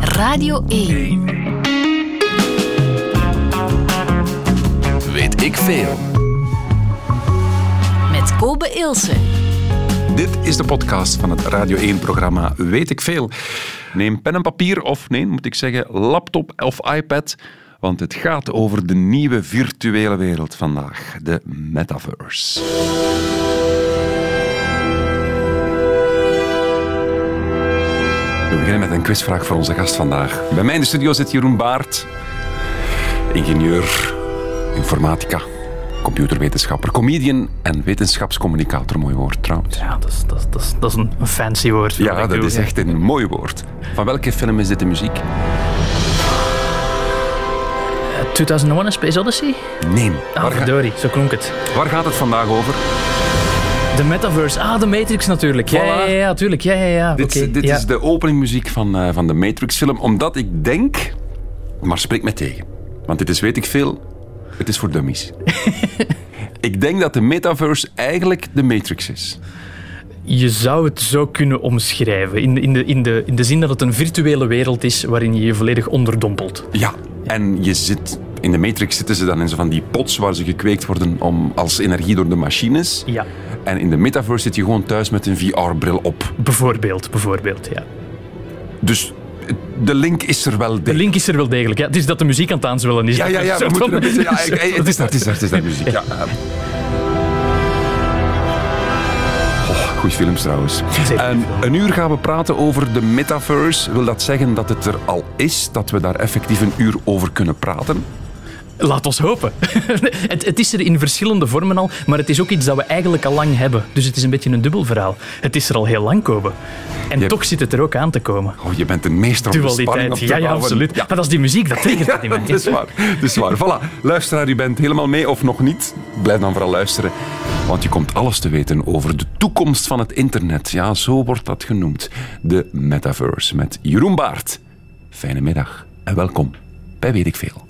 Radio 1. Weet ik veel. Met Kobe Ilse. Dit is de podcast van het Radio 1-programma Weet ik veel. Neem pen en papier, of nee, moet ik zeggen, laptop of iPad, want het gaat over de nieuwe virtuele wereld vandaag, de metaverse. Beginnen met een quizvraag voor onze gast vandaag. Bij mij in de studio zit Jeroen Baart, ingenieur, informatica, computerwetenschapper, comedian en wetenschapscommunicator. Mooi woord trouwens. Ja, dat is, dat is, dat is, dat is een, fancy woord. Ja, dat doe. is echt een mooi woord. Van welke film is dit de muziek? Eh, 2001 A Space Odyssey? Nee. Ah, Waar, verdorie, zo klonk het. waar gaat het vandaag over? De Metaverse. Ah, de Matrix natuurlijk. Ja, Voilà. ja, ja, ja, tuurlijk. Ja, ja, ja. Dit, dit ja. is de openingmuziek van, eh, van de Matrix-film, omdat ik denk... Maar spreek me tegen. Want dit is, weet ik veel, het is voor dummies. ik denk dat de metaverse eigenlijk de Matrix is. Je zou het zo kunnen omschrijven. In, de- in, de, in, de, in de zin dat het een virtuele wereld is waarin je je volledig onderdompelt. Ja, en je zit... In de Matrix zitten ze dan in zo van die pots waar ze gekweekt worden om, als energie door de machines. Ja, En in de metaverse zit je gewoon thuis met een VR-bril op. bijvoorbeeld. bijvoorbeeld ja. Dus de link is er wel. De link is er wel degelijk. Ja. Het is dat de muziek aan het aanzwellen is. Ja, ja, ja, we Dat- moeten een beetje... Ja, ik- het is dat, het is dat, het is dat muziek. Ja. eh. Oh, goeie films trouwens. En een uur gaan we praten over de metaverse. Wil dat zeggen dat het er al is? Dat we daar effectief een uur over kunnen praten? Laat ons hopen. het, het is er in verschillende vormen al, maar het is ook iets dat we eigenlijk al lang hebben. Dus het is een beetje een dubbel verhaal. Het is er al heel lang komen. En Je- toch zit het er ook aan te komen. Oh, je bent een meester de spanning Dualiteit. op te Ja, ja, absoluut. Ja. Maar dat is die muziek, dat triggert dat in mij. Dat is waar. Dat is waar. Voilà. Luisteraar, u bent helemaal mee of nog niet? Blijf dan vooral luisteren. Want je komt alles te weten over de toekomst van het internet. Ja, zo wordt dat genoemd. De metaverse met Jeroen Baart. Fijne middag en welkom bij Weet ik Veel.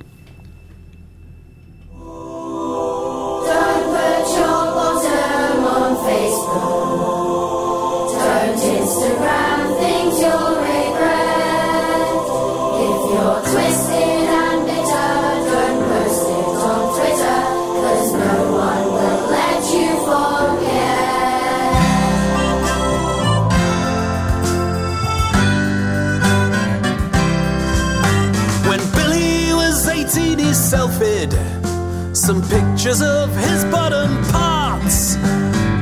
Selfied some pictures of his bottom parts.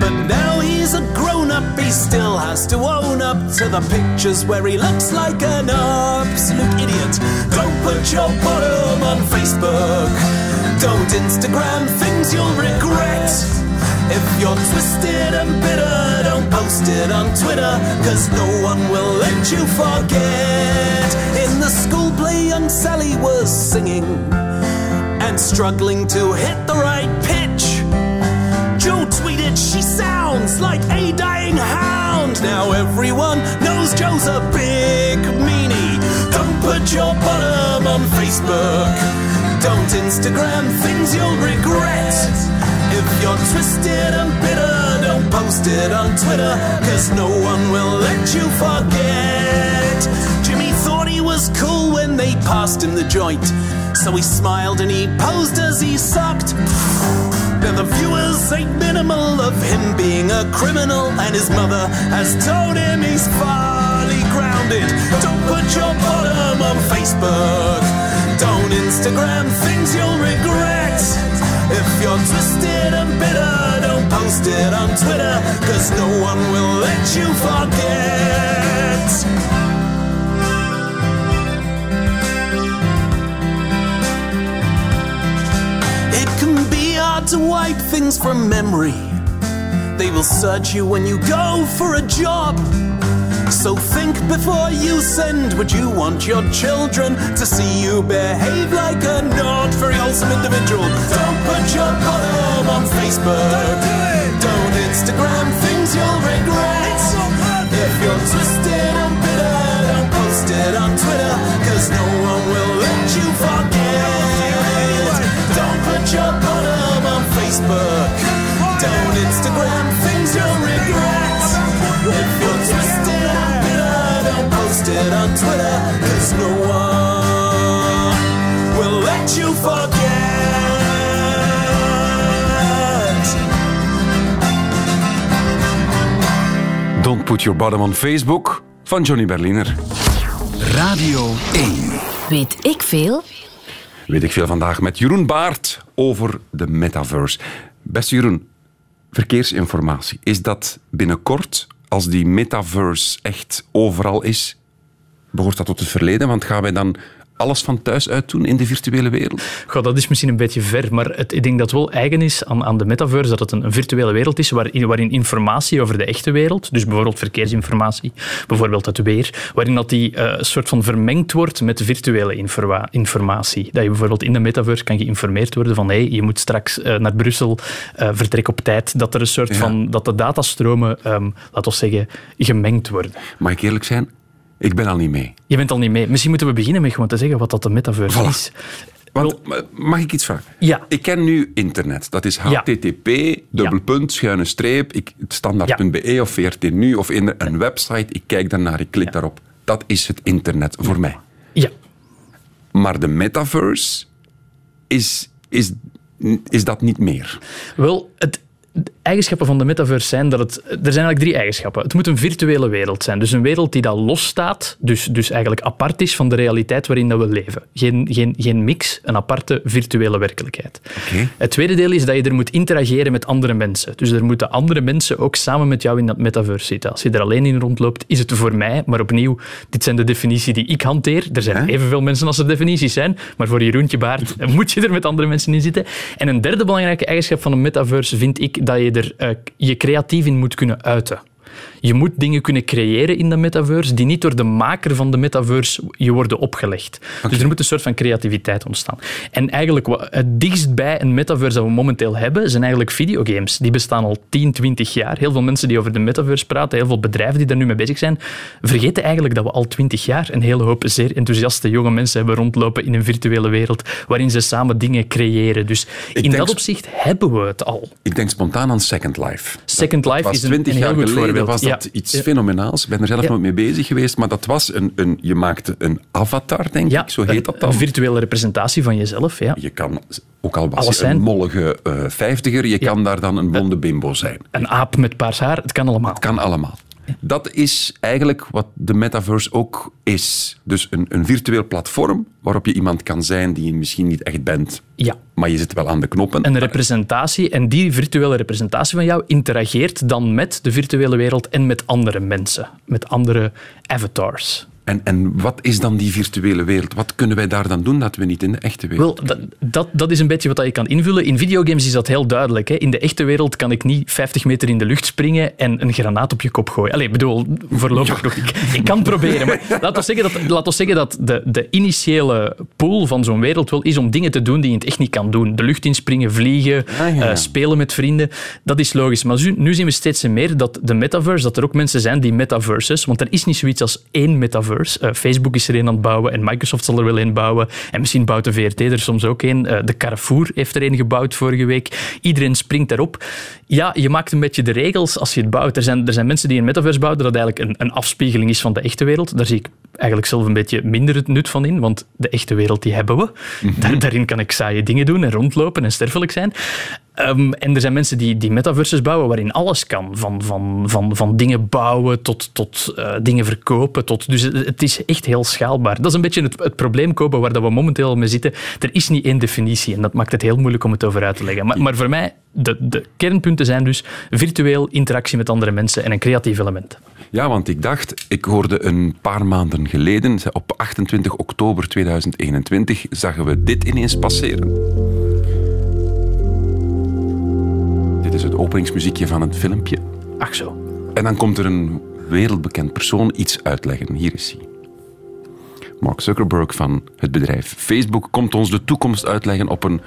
But now he's a grown up, he still has to own up to the pictures where he looks like an absolute idiot. Don't put your bottom on Facebook. Don't Instagram things you'll regret. If you're twisted and bitter, don't post it on Twitter, cause no one will let you forget. In the school play, young Sally was singing and struggling to hit the right pitch. Joe tweeted, She sounds like a dying hound. Now everyone knows Joe's a big meanie. Don't put your bottom on Facebook. Don't Instagram things you'll regret. If you're twisted and bitter, don't post it on Twitter, cause no one will let you forget. Jimmy thought he was cool when they passed him the joint. So he smiled and he posed as he sucked. Now the viewers ain't minimal of him being a criminal, and his mother has told him he's farly grounded. Don't put your bottom on Facebook. Don't Instagram things you'll regret. If you're twisted and bitter, don't post it on Twitter, cause no one will let you forget. To wipe things from memory. They will search you when you go for a job. So think before you send. Would you want your children to see you behave like a not very wholesome individual? Don't put your bottom on Facebook. Don't do. Don't Instagram Twitter, cause no one will let you forget. Don't put your bottom on Facebook van Johnny Berliner. Radio 1. Weet ik veel? Weet ik veel vandaag met Jeroen Baart over de metaverse. Beste Jeroen, verkeersinformatie. Is dat binnenkort, als die metaverse echt overal is, behoort dat tot het verleden? Want gaan wij dan alles van thuis uit doen in de virtuele wereld? Goh, dat is misschien een beetje ver, maar het, ik denk dat het wel eigen is aan, aan de metaverse dat het een, een virtuele wereld is waarin, waarin informatie over de echte wereld, dus bijvoorbeeld verkeersinformatie, bijvoorbeeld het weer, waarin dat die een soort van vermengd wordt met virtuele informa- informatie. Dat je bijvoorbeeld in de metaverse kan geïnformeerd worden van hey, je moet straks eh, naar Brussel, eh, vertrek op tijd, dat er een soort Ja. van, dat de datastromen, ehm laten we zeggen, gemengd worden. Mag ik eerlijk zijn? Ik ben al niet mee. Je bent al niet mee. Misschien moeten we beginnen met gewoon te zeggen wat dat de metaverse Voilà. is. Want, mag ik iets vragen? Ja. Ik ken nu internet. Dat is Ja. http, dubbelpunt, schuine streep, standaard.be of VRT Nu of in een website. Ik kijk daarnaar, ik klik daarop. Dat is het internet voor mij. Ja. Maar de metaverse is, is, is dat niet meer. Wel, het, de eigenschappen van de metaverse zijn dat het... Er zijn eigenlijk drie eigenschappen. Het moet een virtuele wereld zijn. Dus een wereld die dat losstaat, dus, dus eigenlijk apart is van de realiteit waarin dat we leven. Geen, geen, geen mix, een aparte virtuele werkelijkheid. Het tweede deel is dat je er moet interageren met andere mensen. Dus er moeten andere mensen ook samen met jou in dat metaverse zitten. Als je er alleen in rondloopt, is het voor mij, maar opnieuw, dit zijn de definities die ik hanteer. Er zijn evenveel mensen als er definities zijn, maar voor Jeroentje Baart moet je er met andere mensen in zitten. En een derde belangrijke eigenschap van een metaverse vind ik dat je er eh, je creatief in moet kunnen uiten. Je moet dingen kunnen creëren in de metaverse die niet door de maker van de metaverse je worden opgelegd. Dus er moet een soort van creativiteit ontstaan. En eigenlijk wat het dichtst bij een metaverse dat we momenteel hebben, zijn eigenlijk videogames. Die bestaan al 10, 20 jaar. Heel veel mensen die over de metaverse praten, heel veel bedrijven die daar nu mee bezig zijn, vergeten eigenlijk dat we al 20 jaar een hele hoop zeer enthousiaste jonge mensen hebben rondlopen in een virtuele wereld waarin ze samen dingen creëren. Dus in dat opzicht hebben we het al. Ik denk spontaan aan Second Life. Second Life is een, 20 een heel jaar goed geleden voorbeeld. was dat Ja. iets fenomenaals. Ik ben er zelf nooit mee bezig geweest, maar dat was een, een... Je maakte een avatar, denk ik, zo heet dat een, dan. een virtuele representatie van jezelf. Ja. Je kan, ook al was je een mollige eh, vijftiger, je kan daar dan een blonde bimbo zijn. Een aap met paars haar, het kan allemaal. Kan allemaal. Dat is eigenlijk wat de metaverse ook is. Dus een, een virtueel platform waarop je iemand kan zijn die je misschien niet echt bent, Ja. maar je zit wel aan de knoppen. Een representatie en die virtuele representatie van jou interageert dan met de virtuele wereld en met andere mensen, met andere avatars. En, en wat is dan die virtuele wereld? Wat kunnen wij daar dan doen dat we niet in de echte wereld Wel, dat, dat, dat is een beetje wat je kan invullen. In videogames is dat heel duidelijk. Hè. In de echte wereld kan ik niet 50 meter in de lucht springen en een granaat op je kop gooien. Allee, ik bedoel, voorlopig nog. Ik, ik kan het proberen, maar laten we zeggen dat, laten we zeggen dat de, de initiële pool van zo'n wereld wel is om dingen te doen die je in het echt niet kan doen. De lucht inspringen, vliegen, Ah, ja. eh, spelen met vrienden. Dat is logisch. Maar nu, nu zien we steeds meer dat de metaverse, dat er ook mensen zijn die metaverses, want er is niet zoiets als één metaverse. Eh, Facebook is er een aan het bouwen en Microsoft zal er wel een bouwen. En misschien bouwt de VRT er soms ook een. Eh, de Carrefour heeft er een gebouwd vorige week. Iedereen springt daarop. Ja, je maakt een beetje de regels als je het bouwt. Er zijn, er zijn mensen die een metaverse bouwen dat eigenlijk een, een afspiegeling is van de echte wereld. Daar zie ik eigenlijk zelf een beetje minder het nut van in, want de echte wereld die hebben we. Daar, daarin kan ik saaie dingen doen en rondlopen en sterfelijk zijn. Ehm, en er zijn mensen die, die metaverses bouwen waarin alles kan. Van, van, van, van dingen bouwen tot, tot eh, dingen verkopen. Tot, dus het, het is echt heel schaalbaar. Dat is een beetje het, het probleem, Kopen, waar dat we momenteel mee zitten. Er is niet één definitie en dat maakt het heel moeilijk om het over uit te leggen. Maar, maar voor mij, de, de kernpunten zijn dus virtueel, interactie met andere mensen en een creatief element. Ja, want ik dacht, ik hoorde een paar maanden geleden, op 28 oktober 2021, zagen we dit ineens passeren. Openingsmuziekje van het filmpje. Ach zo. En dan komt er een wereldbekend persoon iets uitleggen. Hier is hij. Mark Zuckerberg van het bedrijf Facebook komt ons de toekomst uitleggen op een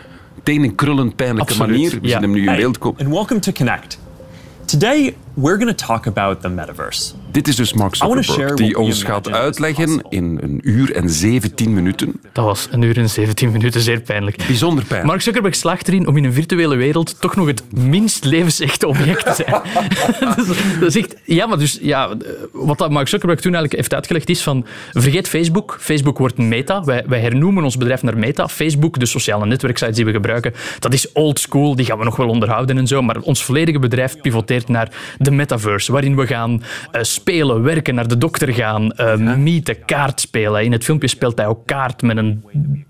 tenenkrullend pijnlijke Absoluut, manier. We zien hem nu in beeld komen. and welcome to Connect. Today, we're going to talk about the metaverse. Dit is dus Mark Zuckerberg, die ons gaat uitleggen in een uur en 17 minuten. Dat was een uur en 17 minuten, zeer pijnlijk. Bijzonder pijnlijk. Mark Zuckerberg slaagt erin om in een virtuele wereld toch nog het minst levensechte object te zijn. dat, is, dat is echt... Ja, maar dus... Ja, wat dat Mark Zuckerberg toen eigenlijk heeft uitgelegd is van... Vergeet Facebook. Facebook wordt Meta. Wij, wij hernoemen ons bedrijf naar Meta. Facebook, de sociale netwerksites die we gebruiken, dat is old school. Die gaan we nog wel onderhouden en zo. Maar ons volledige bedrijf pivoteert naar de metaverse. Waarin we gaan eh, spelen, werken, naar de dokter gaan, eh meeten, kaart spelen. In het filmpje speelt hij ook kaart met een,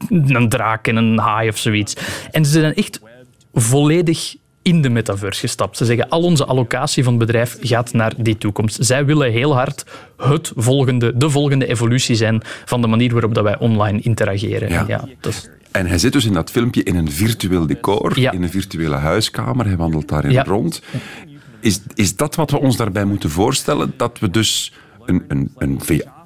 een draak en een haai of zoiets. En ze zijn echt volledig in de metaverse gestapt. Ze zeggen al onze allocatie van het bedrijf gaat naar die toekomst. Zij willen heel hard het volgende, de volgende evolutie zijn van de manier waarop dat wij online interageren. Ja. Is- En hij zit dus in dat filmpje in een virtueel decor, Ja. in een virtuele huiskamer. Hij wandelt daarin Ja. rond. Is, is dat wat we ons daarbij moeten voorstellen? Dat we dus een, een, een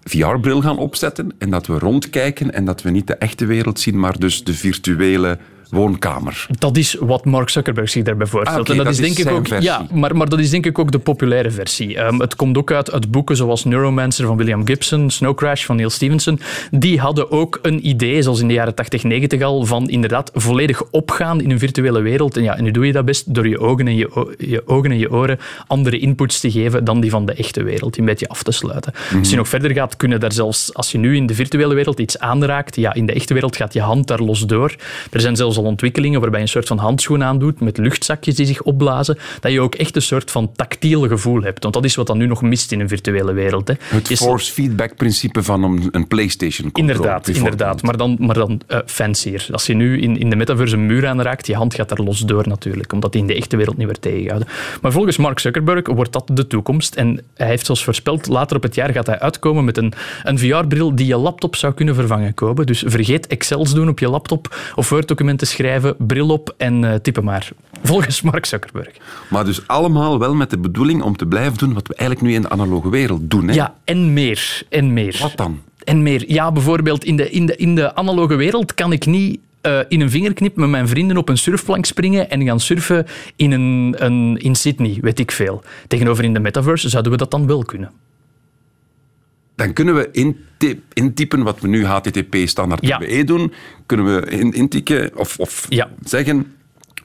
VR-bril gaan opzetten en dat we rondkijken en dat we niet de echte wereld zien, maar dus de virtuele woonkamer. Dat is wat Mark Zuckerberg zich daarbij voorstelt. Ah, en dat, dat is denk ik ook, versie. ja, maar, maar dat is denk ik ook de populaire versie. Ehm, het komt ook uit, uit boeken zoals Neuromancer van William Gibson, Snow Crash van Neil Stevenson. Die hadden ook een idee, zoals in de jaren 80, 90 al, van inderdaad volledig opgaan in een virtuele wereld. En ja, en nu doe je dat best door je ogen en je, je, ogen en je oren andere inputs te geven dan die van de echte wereld, een beetje af te sluiten. Als je nog verder gaat, kunnen daar zelfs, als je nu in de virtuele wereld iets aanraakt, ja, in de echte wereld gaat je hand daar los door. Er zijn zelfs al ontwikkelingen waarbij je een soort van handschoen aandoet met luchtzakjes die zich opblazen, dat je ook echt een soort van tactiel gevoel hebt. Want dat is wat dan nu nog mist in een virtuele wereld. Hè. Het force feedback principe van een, PlayStation controller. Inderdaad, inderdaad. Maar dan, maar dan eh, fancier. Als je nu in, in de metaverse een muur aanraakt, je hand gaat daar los door natuurlijk, omdat die in de echte wereld niet wordt tegengehouden. Maar volgens Mark Zuckerberg wordt dat de toekomst. En hij heeft zoals voorspeld, later op het jaar gaat hij uitkomen met een, een VR-bril die je laptop zou kunnen vervangen, Kobe. Dus vergeet Excels doen op je laptop of Word-documenten schrijven, bril op en eh, typen maar. Volgens Mark Zuckerberg. Maar dus allemaal wel met de bedoeling om te blijven doen wat we eigenlijk nu in de analoge wereld doen. Hè? Ja, en meer. En meer. Wat dan? En meer. Ja, bijvoorbeeld in de, in de, in de analoge wereld kan ik niet eh, in een vingerknip met mijn vrienden op een surfplank springen en gaan surfen in, een, een, in Sydney, weet ik veel. Tegenover in de metaverse zouden we dat dan wel kunnen. Dan kunnen we intypen wat we nu HTTP standaard Ja. PBE doen. Kunnen we in, intikken of, of Ja. zeggen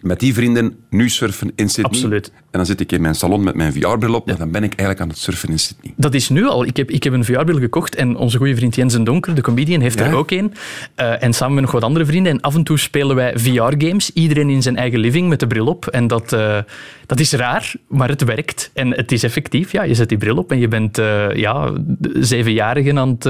met die vrienden nu surfen in Sydney. Absoluut. En dan zit ik in mijn salon met mijn VR-bril op, maar dan ben ik eigenlijk aan het surfen in Sydney. Dat is nu al. Ik heb, ik heb een VR-bril gekocht en onze goede vriend Jens en Donker, de comedian, heeft Ja? er ook een. Eh, en samen met nog wat andere vrienden. En af en toe spelen wij VR-games. Iedereen in zijn eigen living met de bril op. En dat, eh, dat is raar, maar het werkt. En het is effectief. Ja, je zet die bril op en je bent eh, ja, zevenjarigen aan het,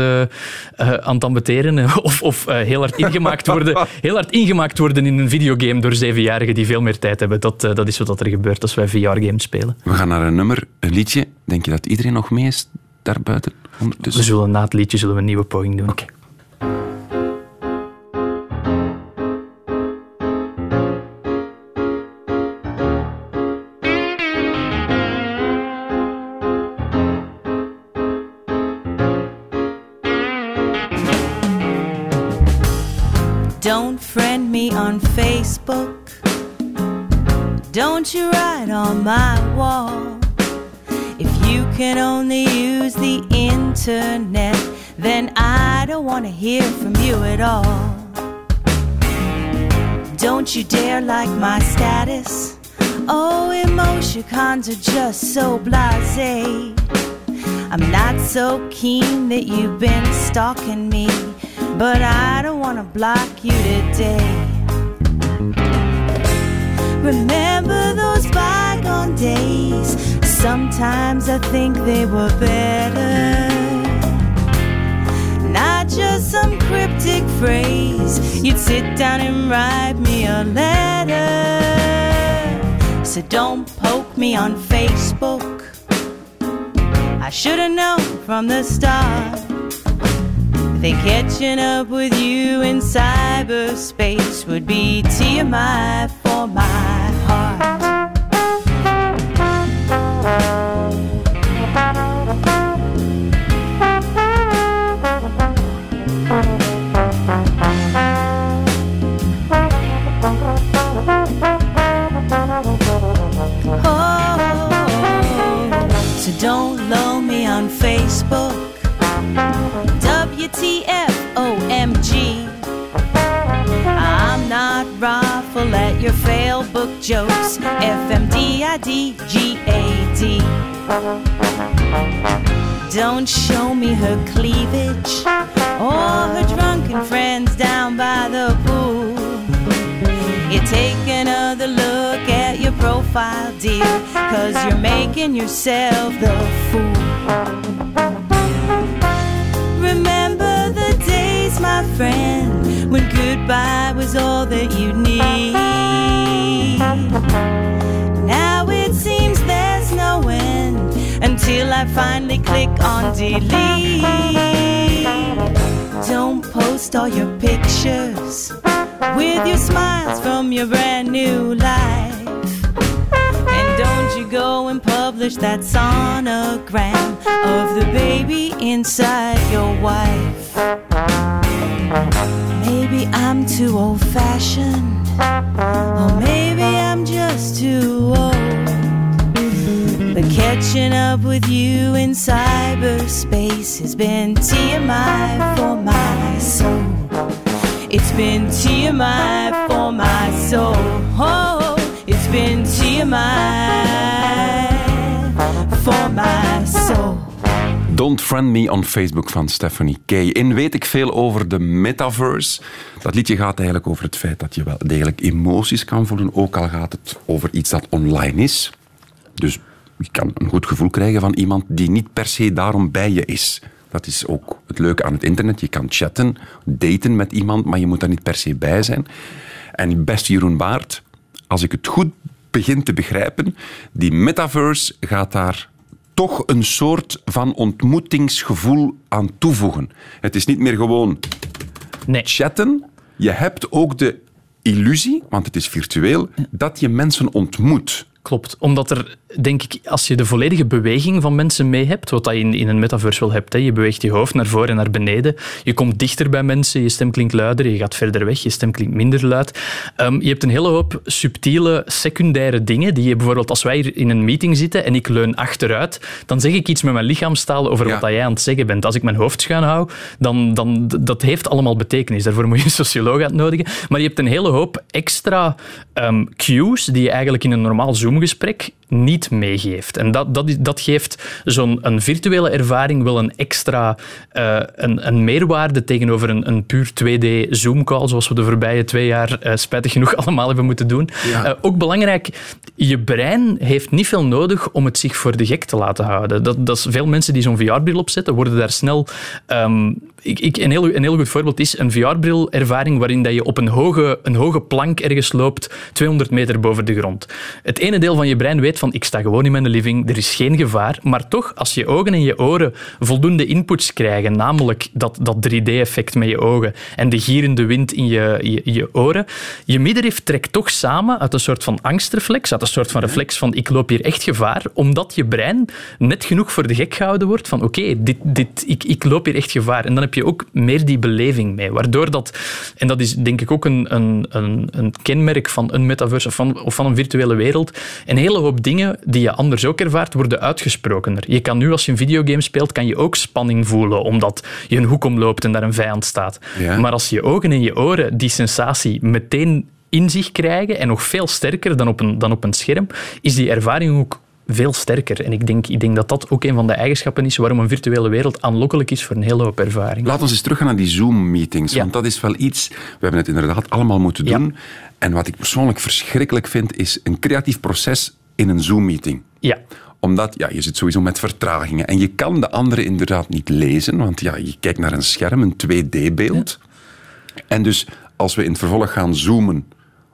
aan het ambeteren. Of, of heel, hard ingemaakt worden, heel hard ingemaakt worden in een videogame door zevenjarigen die veel meer tijd hebben. Dat, dat is wat er gebeurt als wij Spelen. We gaan naar een nummer, een liedje. Denk je dat iedereen nog mee is daarbuiten? Ondertussen? We zullen na het liedje zullen we een nieuwe poging doen. Oké. Don't you write on my wall. If you can only use the internet, then I don't want to hear from you at all. Don't you dare like my status. Oh, emoticons are just so blase. I'm not so keen that you've been stalking me, but I don't want to block you today. Remember those bygone days? Sometimes I think they were better. Not just some cryptic phrase. You'd sit down and write me a letter. So don't poke me on Facebook. I should have known from the start. Think catching up with you in cyberspace would be TMI for my heart. WTF I'm not raffle at your fail book jokes. FMDIDGAD. Don't show me her cleavage or her drunken friends down by the pool. You take another look at your profile, dear, cause you're making yourself the fool. My friend, when goodbye was all that you need. Now it seems there's no end until I finally click on delete. Don't post all your pictures with your smiles from your brand new life. And don't you go and publish that sonogram of the baby inside your wife. I'm too old fashioned, or maybe I'm just too old. But catching up with you in cyberspace has been TMI for my soul. It's been TMI for my soul. Oh, it's been TMI for my soul. Don't Friend Me on Facebook van Stephanie Kay. In Weet ik veel over de metaverse. Dat liedje gaat eigenlijk over het feit dat je wel degelijk emoties kan voelen, ook al gaat het over iets dat online is. Dus je kan een goed gevoel krijgen van iemand die niet per se daarom bij je is. Dat is ook het leuke aan het internet. Je kan chatten, daten met iemand, maar je moet daar niet per se bij zijn. En beste Jeroen Baart, als ik het goed begin te begrijpen, die metaverse gaat daar toch een soort van ontmoetingsgevoel aan toevoegen. Het is niet meer gewoon Nee. chatten. Je hebt ook de illusie, want het is virtueel, dat je mensen ontmoet. Klopt, omdat er, denk ik, als je de volledige beweging van mensen mee hebt, wat je in, in een metaverse wel hebt, hè, je beweegt je hoofd naar voren en naar beneden, je komt dichter bij mensen, je stem klinkt luider, je gaat verder weg, je stem klinkt minder luid. Ehm, je hebt een hele hoop subtiele, secundaire dingen, die je bijvoorbeeld, als wij hier in een meeting zitten en ik leun achteruit, dan zeg ik iets met mijn lichaamstaal over Ja. wat dat jij aan het zeggen bent. Als ik mijn hoofd schuin hou, dan, dan dat heeft allemaal betekenis. Daarvoor moet je een socioloog uitnodigen. Maar je hebt een hele hoop extra ehm, cues die je eigenlijk in een normaal Zoom-gesprek niet meegeeft. En dat, dat, dat geeft zo'n een virtuele ervaring wel een extra eh, een, een meerwaarde tegenover een, een puur 2D Zoom-call, zoals we de voorbije twee jaar eh, spijtig genoeg allemaal hebben moeten doen. Ja. Eh, ook belangrijk, je brein heeft niet veel nodig om het zich voor de gek te laten houden. Dat, dat is veel mensen die zo'n VR-bril opzetten, worden daar snel... ehm, ik, ik, een, heel, een heel goed voorbeeld is een VR-bril-ervaring waarin dat je op een hoge, een hoge plank ergens loopt, 200 meter boven de grond. Het ene deel van je brein weet van, ik sta gewoon in mijn living, er is geen gevaar, maar toch, als je ogen en je oren voldoende inputs krijgen, namelijk dat, dat 3D-effect met je ogen en de gierende wind in je, je, je oren, je middenrif trekt toch samen uit een soort van angstreflex, uit een soort van reflex van ik loop hier echt gevaar, omdat je brein net genoeg voor de gek gehouden wordt van oké, dit, dit, ik, ik loop hier echt gevaar. En dan heb je ook meer die beleving mee, waardoor dat, en dat is denk ik ook een, een, een, een kenmerk van een metaverse of van, of van een virtuele wereld, een hele hoop dingen die je anders ook ervaart, worden uitgesprokener. Je kan nu, als je een videogame speelt, kan je ook spanning voelen, omdat je een hoek omloopt en daar een vijand staat. Ja. Maar als je ogen en je oren die sensatie meteen in zich krijgen, en nog veel sterker dan op een, dan op een scherm, is die ervaring ook veel sterker. En ik denk, ik denk dat dat ook een van de eigenschappen is waarom een virtuele wereld aanlokkelijk is voor een hele hoop ervaring. Laat ons eens teruggaan naar die Zoom-meetings. Ja. Want dat is wel iets... We hebben het inderdaad allemaal moeten Ja. doen. En wat ik persoonlijk verschrikkelijk vind, is een creatief proces in een Zoom-meeting. Ja, Omdat ja, je zit sowieso met vertragingen. En je kan de andere inderdaad niet lezen. Want ja, je kijkt naar een scherm, een 2D-beeld. En dus als we in het vervolg gaan zoomen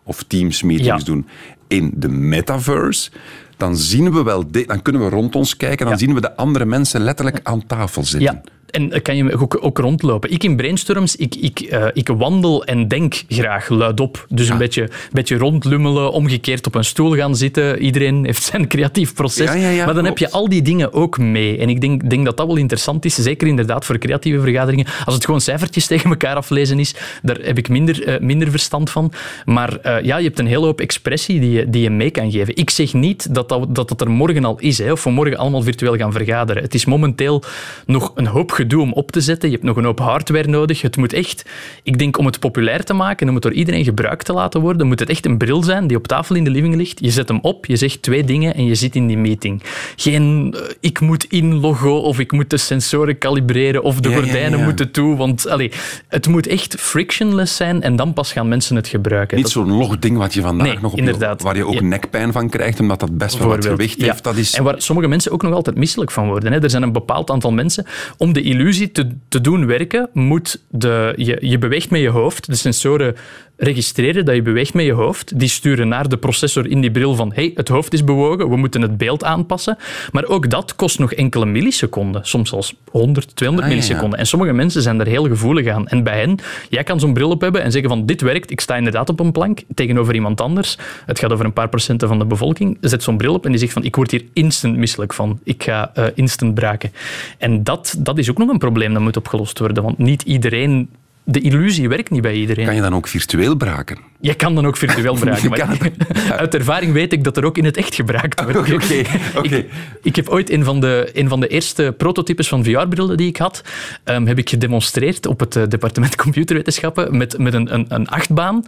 of Teams-meetings Ja. doen in de metaverse... Dan zien we wel, dan kunnen we rond ons kijken, dan Ja. zien we de andere mensen letterlijk aan tafel zitten. En kan je ook, ook rondlopen. Ik in brainstorms, ik, ik, eh, ik wandel en denk graag luidop. Dus een beetje, beetje rondlummelen, omgekeerd op een stoel gaan zitten. Iedereen heeft zijn creatief proces. Ja, ja, ja, maar dan heb je al die dingen ook mee. En ik denk, denk dat dat wel interessant is, zeker inderdaad voor creatieve vergaderingen. Als het gewoon cijfertjes tegen elkaar aflezen is, daar heb ik minder, eh, minder verstand van. Maar eh, ja, je hebt een hele hoop expressie die je, die je mee kan geven. Ik zeg niet dat dat, dat, dat er morgen al is, hè, of we morgen allemaal virtueel gaan vergaderen. Het is momenteel nog een hoop gedoe om op te zetten. Je hebt nog een hoop hardware nodig. Het moet echt, ik denk om het populair te maken en om het door iedereen gebruikt te laten worden, moet het echt een bril zijn die op tafel in de living ligt. Je zet hem op, je zegt twee dingen en je zit in die meeting. Geen eh, ik moet inloggen of ik moet de sensoren kalibreren of de Ja, gordijnen ja. moeten toe. Want allee, het moet echt frictionless zijn en dan pas gaan mensen het gebruiken. Niet zo'n logding wat je vandaag Nee, nog op je, waar je ook nekpijn van krijgt, omdat dat best wel wat gewicht heeft. Dat is... En waar sommige mensen ook nog altijd misselijk van worden. Hè. Er zijn een bepaald aantal mensen. Om de illusie te, doen werken, moet de, je, je beweegt met je hoofd. De sensoren registreren dat je beweegt met je hoofd. Die sturen naar de processor in die bril van hey, het hoofd is bewogen, we moeten het beeld aanpassen. Maar ook dat kost nog enkele milliseconden. Soms zelfs 100, 200 Ah, ja. milliseconden. En sommige mensen zijn daar heel gevoelig aan. En bij hen, jij kan zo'n bril op hebben en zeggen van dit werkt, ik sta inderdaad op een plank tegenover iemand anders. Het gaat over een paar procenten van de bevolking. Zet zo'n bril op en die zegt van ik word hier instant misselijk van. Ik ga eh, instant braken. En dat, dat is ook nog een probleem dat moet opgelost worden. Want niet iedereen... De illusie werkt niet bij iedereen. Kan je dan ook virtueel braken? Je kan dan ook virtueel braken. Maar uit ervaring weet ik dat er ook in het echt gebruikt wordt. Oké, oké. Ik, ik heb ooit een van de, een van de eerste prototypes van VR-brillen die ik had, ehm, heb ik gedemonstreerd op het eh, departement computerwetenschappen met, met een, een, een achtbaan.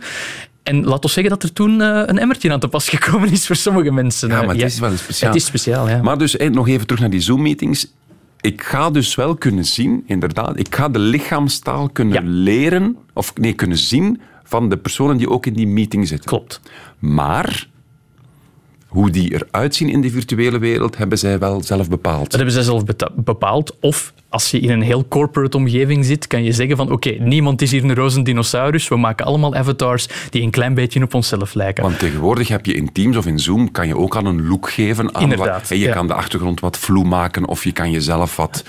En laat ons zeggen dat er toen eh, een emmertje aan te pas gekomen is voor sommige mensen. Ja, Eh, maar het is wel speciaal. Het is speciaal, ja. Maar dus eh, nog even terug naar die Zoom-meetings. Ik ga dus wel kunnen zien, inderdaad, ik ga de lichaamstaal kunnen Ja. leren, of nee, kunnen zien van de personen die ook in die meeting zitten. Klopt. Maar hoe die eruit zien in de virtuele wereld, hebben zij wel zelf bepaald. Dat hebben zij zelf bepaald. Of als je in een heel corporate omgeving zit, kan je zeggen van oké, niemand is hier een roze dinosaurus. We maken allemaal avatars die een klein beetje op onszelf lijken. Want tegenwoordig heb je in Teams of in Zoom, kan je ook al een look geven. Aan Inderdaad, wat- en je ja. kan de achtergrond wat vloe maken, of je kan jezelf wat...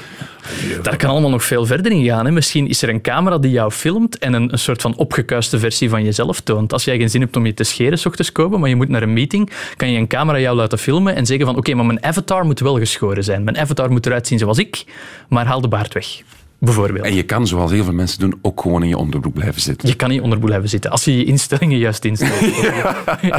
Daar kan allemaal nog veel verder in gaan. Hè. Misschien is er een camera die jou filmt en een, een soort van opgekuiste versie van jezelf toont. Als jij geen zin hebt om je te scheren, s ochtends komen, maar je moet naar een meeting, kan je een camera jou laten filmen en zeggen van oké, maar mijn avatar moet wel geschoren zijn. Mijn avatar moet eruit zien zoals ik, maar haal de baard weg. Bijvoorbeeld. En je kan, zoals heel veel mensen doen, ook gewoon in je onderbroek blijven zitten. Je kan niet onderbroek blijven zitten, als je je instellingen juist instelt.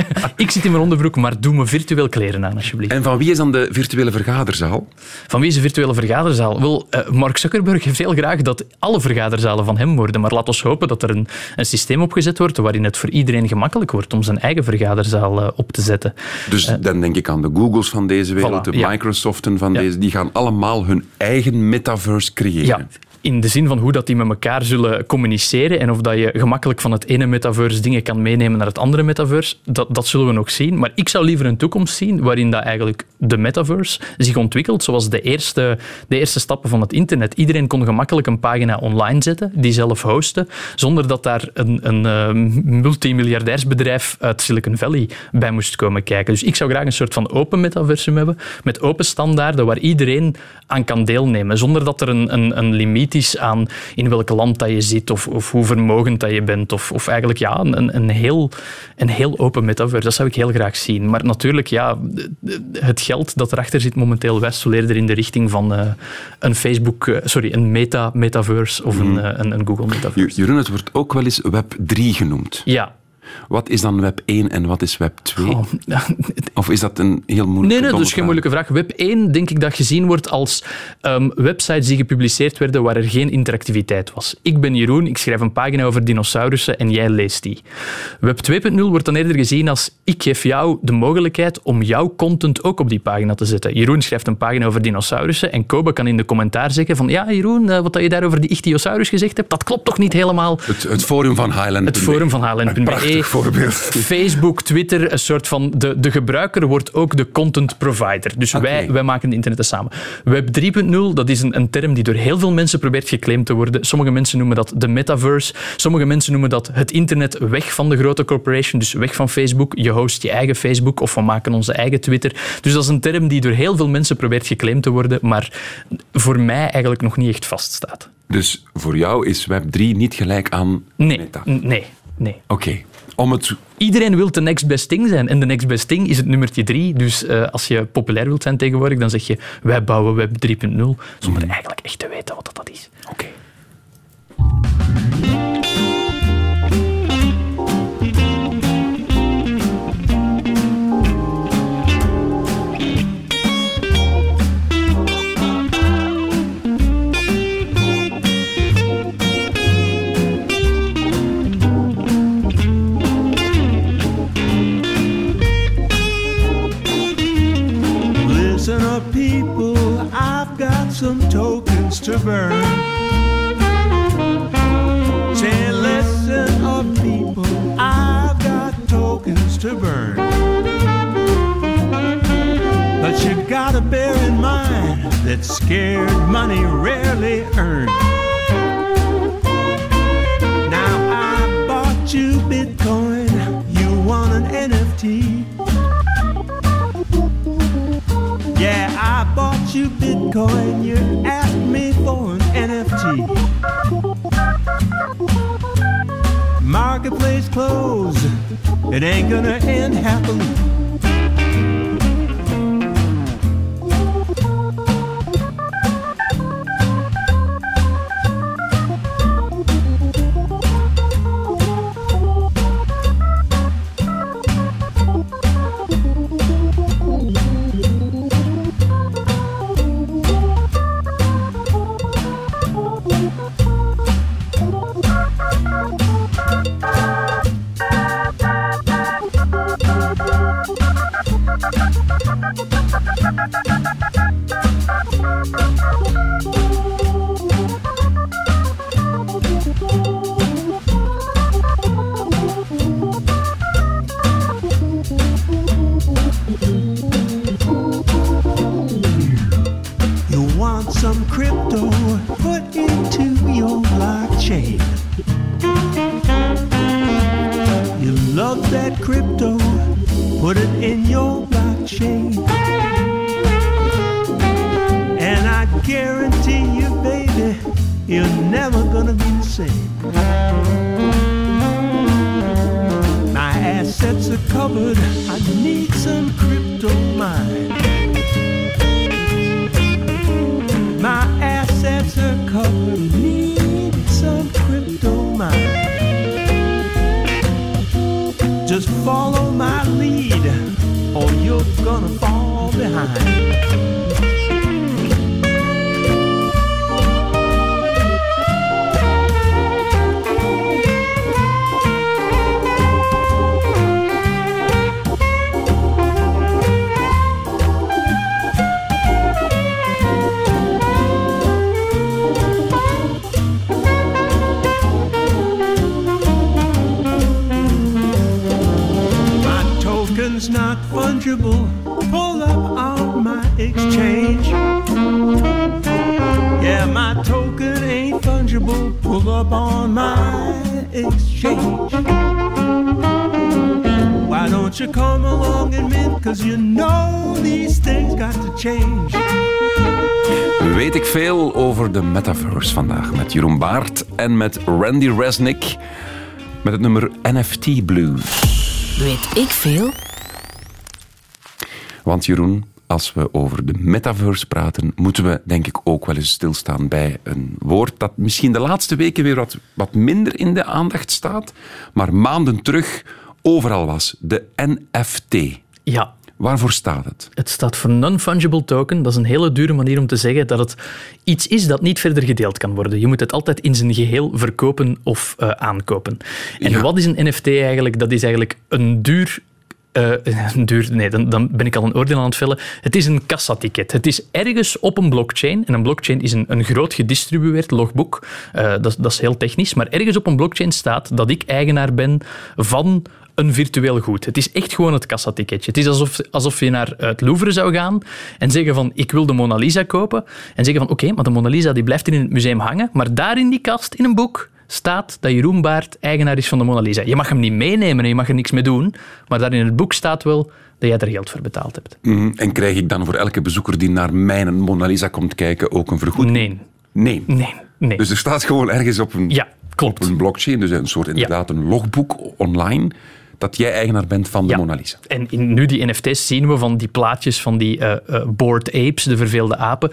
ik zit in mijn onderbroek, maar doe me virtueel kleren aan, alsjeblieft. En van wie is dan de virtuele vergaderzaal? Van wie is de virtuele vergaderzaal? Wel, eh, Mark Zuckerberg heeft heel graag dat alle vergaderzalen van hem worden. Maar laat ons hopen dat er een, een systeem opgezet wordt waarin het voor iedereen gemakkelijk wordt om zijn eigen vergaderzaal eh, op te zetten. Dus dan denk ik aan de Googles van deze wereld, Voilà, de ja. Microsoften van Ja. deze. Die gaan allemaal hun eigen metaverse creëren. Ja, in de zin van hoe dat die met elkaar zullen communiceren en of dat je gemakkelijk van het ene metaverse dingen kan meenemen naar het andere metaverse, dat, dat zullen we nog zien. Maar ik zou liever een toekomst zien waarin dat eigenlijk de metaverse zich ontwikkelt zoals de eerste, de eerste stappen van het internet. Iedereen kon gemakkelijk een pagina online zetten, die zelf hosten, zonder dat daar een, een eh, multimiliardairsbedrijf uit Silicon Valley bij moest komen kijken. Dus ik zou graag een soort van open metaversum hebben, met open standaarden waar iedereen aan kan deelnemen, zonder dat er een, een, een limiet aan in welk land dat je zit of, of hoe vermogend dat je bent. Of, of eigenlijk ja, een, een, heel, een heel open metaverse. Dat zou ik heel graag zien. Maar natuurlijk, ja, het geld dat erachter zit momenteel zo eerder in de richting van eh, een Facebook, eh, sorry, een meta-metaverse of een, eh, een, een Google metaverse. Ju- Jeroen, het wordt ook wel eens Web 3 genoemd. Ja. Wat is dan Web 1 en wat is Web 2? Oh, Of is dat een heel moeilijke Nee, nee, dat is geen moeilijke vraag. Web 1 denk ik dat gezien wordt als ehm, websites die gepubliceerd werden waar er geen interactiviteit was. Ik ben Jeroen, ik schrijf een pagina over dinosaurussen en jij leest die. Web 2.0 wordt dan eerder gezien als ik geef jou de mogelijkheid om jouw content ook op die pagina te zetten. Jeroen schrijft een pagina over dinosaurussen en Kobe kan in de commentaar zeggen van ja, Jeroen, eh, wat dat je daar over die ichthyosaurus gezegd hebt, dat klopt toch niet helemaal? Het, het forum van Highland. Het forum van Highland.be. voorbeeld. Facebook, Twitter, een soort van... De, de gebruiker wordt ook de content provider. Dus wij, wij maken de internet samen. Web 3.0, dat is een, een term die door heel veel mensen probeert geclaimd te worden. Sommige mensen noemen dat de metaverse. Sommige mensen noemen dat het internet weg van de grote corporation, dus weg van Facebook. Je host je eigen Facebook of we maken onze eigen Twitter. Dus dat is een term die door heel veel mensen probeert geclaimd te worden, maar voor mij eigenlijk nog niet echt vaststaat. Dus voor jou is Web 3 niet gelijk aan Nee, Meta. nee, nee. Oké. Om het... Iedereen wil de next best thing zijn. En de next best thing is het nummertje drie. Dus eh, als je populair wilt zijn tegenwoordig, dan zeg je wij bouwen web 3.0. Zonder eigenlijk echt te weten wat dat is. Oké. To burn. Say, listen up, people, I've got tokens to burn. But you gotta bear in mind that scared money rarely earned. Now I bought you Bitcoin, you want an NFT. Bought you Bitcoin, you asked me for an NFT. Marketplace closed, it ain't gonna end happily. Not fungible. Pull up on my exchange. Yeah, my token ain't fungible. Pull up on my exchange. Why don't you come along and mint? Cause you know these things got to change. Weet ik veel over de metaverse vandaag met Jeroen Baart en met Randy Resnick met het nummer NFT Blues. Weet ik veel? Want Jeroen, als we over de metaverse praten, moeten we denk ik ook wel eens stilstaan bij een woord dat misschien de laatste weken weer wat, wat minder in de aandacht staat, maar maanden terug overal was. De NFT. Ja, Waarvoor staat het? Het staat voor Non-Fungible Token. Dat is een hele dure manier om te zeggen dat het iets is dat niet verder gedeeld kan worden. Je moet het altijd in zijn geheel verkopen of eh, aankopen. En Ja. wat is een NFT eigenlijk? Dat is eigenlijk een duur eh, duur, nee, dan, dan ben ik al een oordeel aan het vellen. Het is een kassaticket. Het is ergens op een blockchain. En een blockchain is een, een groot gedistribueerd logboek. Eh, dat, dat is heel technisch. Maar ergens op een blockchain staat dat ik eigenaar ben van een virtueel goed. Het is echt gewoon het kassaticketje. Het is alsof, alsof je naar het Louvre zou gaan en zeggen van ik wil de Mona Lisa kopen. En zeggen van oké, maar de Mona Lisa die blijft in het museum hangen. Maar daar in die kast, in een boek, staat dat Jeroen Baart eigenaar is van de Mona Lisa. Je mag hem niet meenemen en je mag er niks mee doen. Maar daar in het boek staat wel dat jij er geld voor betaald hebt. Mhm. En krijg ik dan voor elke bezoeker die naar mijn Mona Lisa komt kijken ook een vergoeding? Nee, Nee. nee, nee. Dus er staat gewoon ergens op een, Ja, klopt. op een blockchain, dus een soort inderdaad een logboek online, dat jij eigenaar bent van de Ja. Mona Lisa. En in, nu die NFT's zien we van die plaatjes van die eh eh, bored apes, de verveelde apen.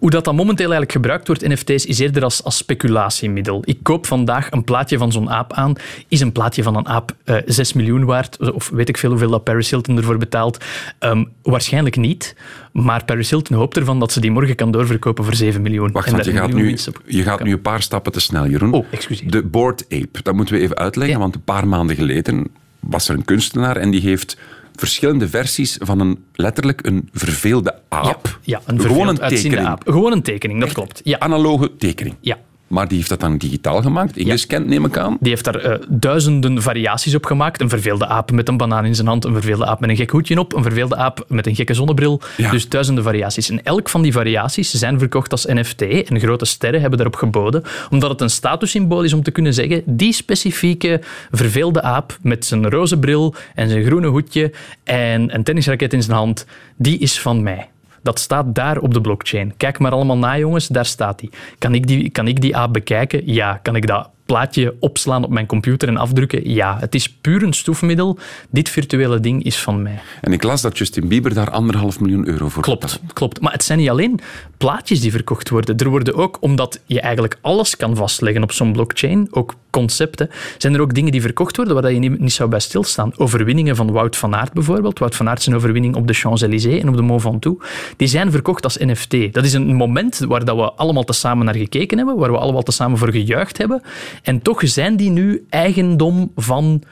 Hoe dat dan momenteel eigenlijk gebruikt wordt, NFT's, is eerder als, als speculatiemiddel. Ik koop vandaag een plaatje van zo'n aap aan. Is een plaatje van een aap eh 6 miljoen waard? Of weet ik veel hoeveel dat Paris Hilton ervoor betaalt? Ehm, waarschijnlijk niet. Maar Paris Hilton hoopt ervan dat ze die morgen kan doorverkopen voor 7 miljoen. Wacht, want je gaat, nu, je gaat nu een paar stappen te snel, Jeroen. Oh, excuseer. De Bored Ape, dat moeten we even uitleggen, Ja. want een paar maanden geleden was er een kunstenaar en die heeft verschillende versies van een letterlijk een verveelde aap. Ja, een Gewoon een tekening. aap. Gewoon een tekening, dat klopt. Ja. Analoge tekening. ja. Maar die heeft dat dan digitaal gemaakt, ingescand neem ik aan. Die heeft daar eh, duizenden variaties op gemaakt. Een verveelde aap met een banaan in zijn hand, een verveelde aap met een gek hoedje op, een verveelde aap met een gekke zonnebril. Ja. Dus duizenden variaties. En elk van die variaties zijn verkocht als NFT en grote sterren hebben daarop geboden, omdat het een statussymbool is om te kunnen zeggen die specifieke verveelde aap met zijn roze bril en zijn groene hoedje en een tennisraket in zijn hand, die is van mij. Dat staat daar op de blockchain. Kijk maar allemaal na, jongens. Daar staat die. Kan ik die, kan ik die aap bekijken? Ja. Kan ik dat plaatje opslaan op mijn computer en afdrukken? Ja. Het is puur een stoefmiddel. Dit virtuele ding is van mij. En ik las dat Justin Bieber daar anderhalf miljoen euro voor Klopt, klopt. Maar het zijn niet alleen plaatjes die verkocht worden. Er worden ook, omdat je eigenlijk alles kan vastleggen op zo'n blockchain, ook concepten, zijn er ook dingen die verkocht worden waar je niet, niet zou bij stilstaan. Overwinningen van Wout van Aert bijvoorbeeld. Wout van Aert zijn overwinning op de Champs-Élysées en op de Mont Ventoux. Die zijn verkocht als NFT. Dat is een moment waar dat we allemaal tezamen naar gekeken hebben, waar we allemaal tezamen voor gejuicht hebben. En toch zijn die nu eigendom van